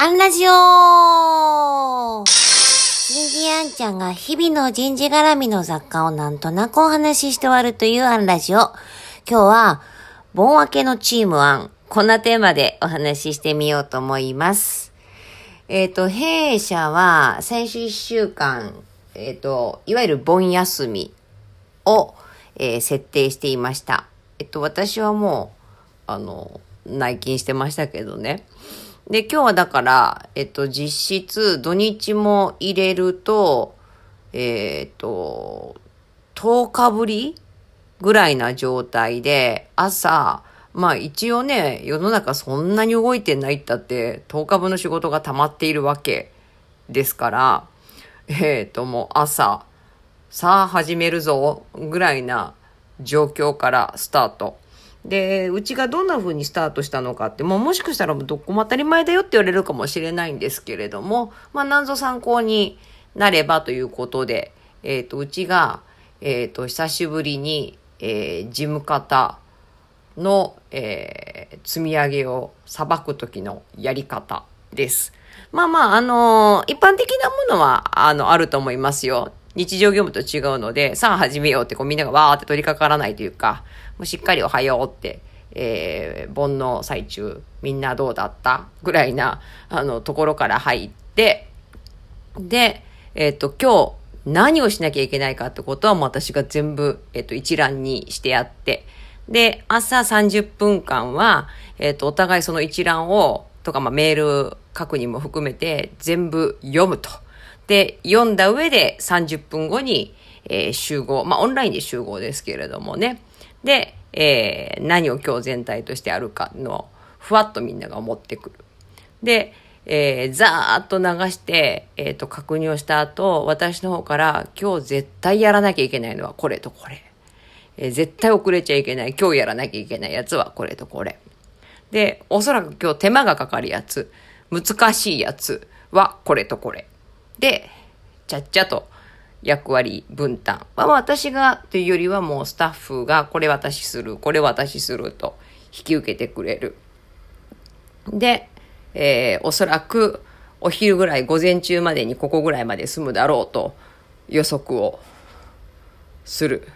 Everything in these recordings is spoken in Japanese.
アンラジオ人事アンちゃんが日々の人事絡みの雑貨をなんとなくお話しして終わるというアンラジオ。今日は、盆明けのチームアン。こんなテーマでお話ししてみようと思います。えっ、ー、と、弊社は先週1週間、えっ、ー、と、いわゆる盆休みを、えー、設定していました。えっと、私はもう、あの、内勤してましたけどね。で、今日はだから、えっと、実質土日も入れると、えっと、10日ぶりぐらいな状態で、朝、まあ一応ね、世の中そんなに動いてないったって、10日分の仕事が溜まっているわけですから、えっ、ともう朝、さあ始めるぞ、ぐらいな状況からスタート。で、うちがどんな風にスタートしたのかって、もうもしかしたらどこも当たり前だよって言われるかもしれないんですけれども、まあ、なんぞ参考になればということで、えっ、ー、と、うちが、えっ、ー、と、久しぶりに、えー、事務方の、えー、積み上げを裁く時のやり方です。まあまあ、あのー、一般的なものは、あの、あると思いますよ。日常業務と違うので、さあ始めようってこうみんながわーって取り掛からないというか、もうしっかりおはようって、えー、盆の最中、みんなどうだったぐらいな、あの、ところから入って、で、えっ、ー、と、今日何をしなきゃいけないかってことはもう私が全部、えっ、ー、と、一覧にしてやって、で、朝30分間は、えっ、ー、と、お互いその一覧を、とか、まあ、メール確認も含めて全部読むと。で、読んだ上で30分後に、えー、集合。まあ、オンラインで集合ですけれどもね。で、えー、何を今日全体としてあるかの、ふわっとみんなが思ってくる。で、えー、ざーっと流して、えっ、ー、と、確認をした後、私の方から、今日絶対やらなきゃいけないのはこれとこれ。えー、絶対遅れちゃいけない。今日やらなきゃいけないやつはこれとこれ。で、おそらく今日手間がかかるやつ、難しいやつはこれとこれ。で、ちゃっちゃと役割分担。まあ、私がというよりはもうスタッフがこれ私する、これ私すると引き受けてくれる。で、えー、おそらくお昼ぐらい午前中までにここぐらいまで済むだろうと予測をする。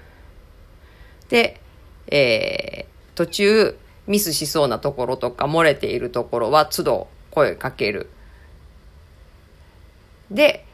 で、えー、途中ミスしそうなところとか漏れているところは都度声かける。で、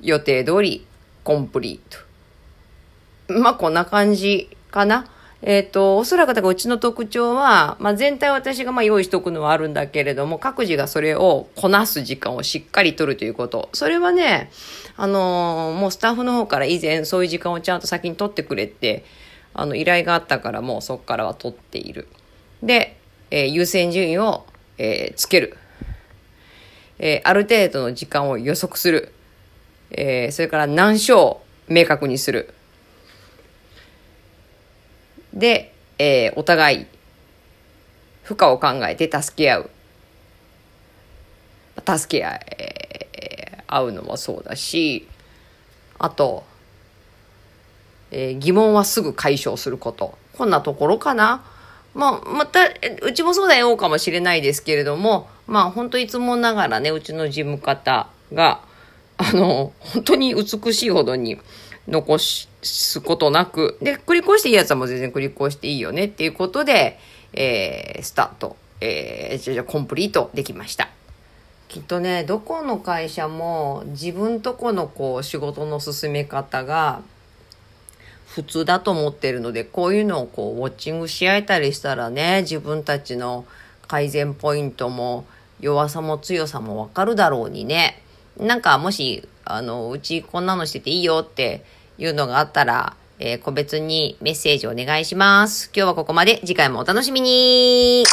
予定通りコンプリート。まあ、こんな感じかな。えっ、ー、と、おそらくだからうちの特徴は、まあ、全体私がま用意しとくのはあるんだけれども、各自がそれをこなす時間をしっかり取るということ。それはね、あのー、もうスタッフの方から以前そういう時間をちゃんと先に取ってくれて、あの、依頼があったからもうそこからは取っている。で、えー、優先順位を、え、つける。えー、ある程度の時間を予測する。えー、それから難所を明確にする。で、えー、お互い、負荷を考えて助け合う。助け合え合うのもそうだし、あと、えー、疑問はすぐ解消すること。こんなところかな。まあ、また、うちもそうだよかもしれないですけれども、まあ、本当いつもながらね、うちの事務方が、あの、本当に美しいほどに残すことなく、で、繰り越していいやつはもう全然繰り越していいよねっていうことで、えー、スタート、えー、じゃじゃコンプリートできました。きっとね、どこの会社も自分とこのこう仕事の進め方が普通だと思ってるので、こういうのをこうウォッチングし合えたりしたらね、自分たちの改善ポイントも弱さも強さもわかるだろうにね。なんかもし、あの、うちこんなのしてていいよっていうのがあったら、えー、個別にメッセージお願いします。今日はここまで。次回もお楽しみに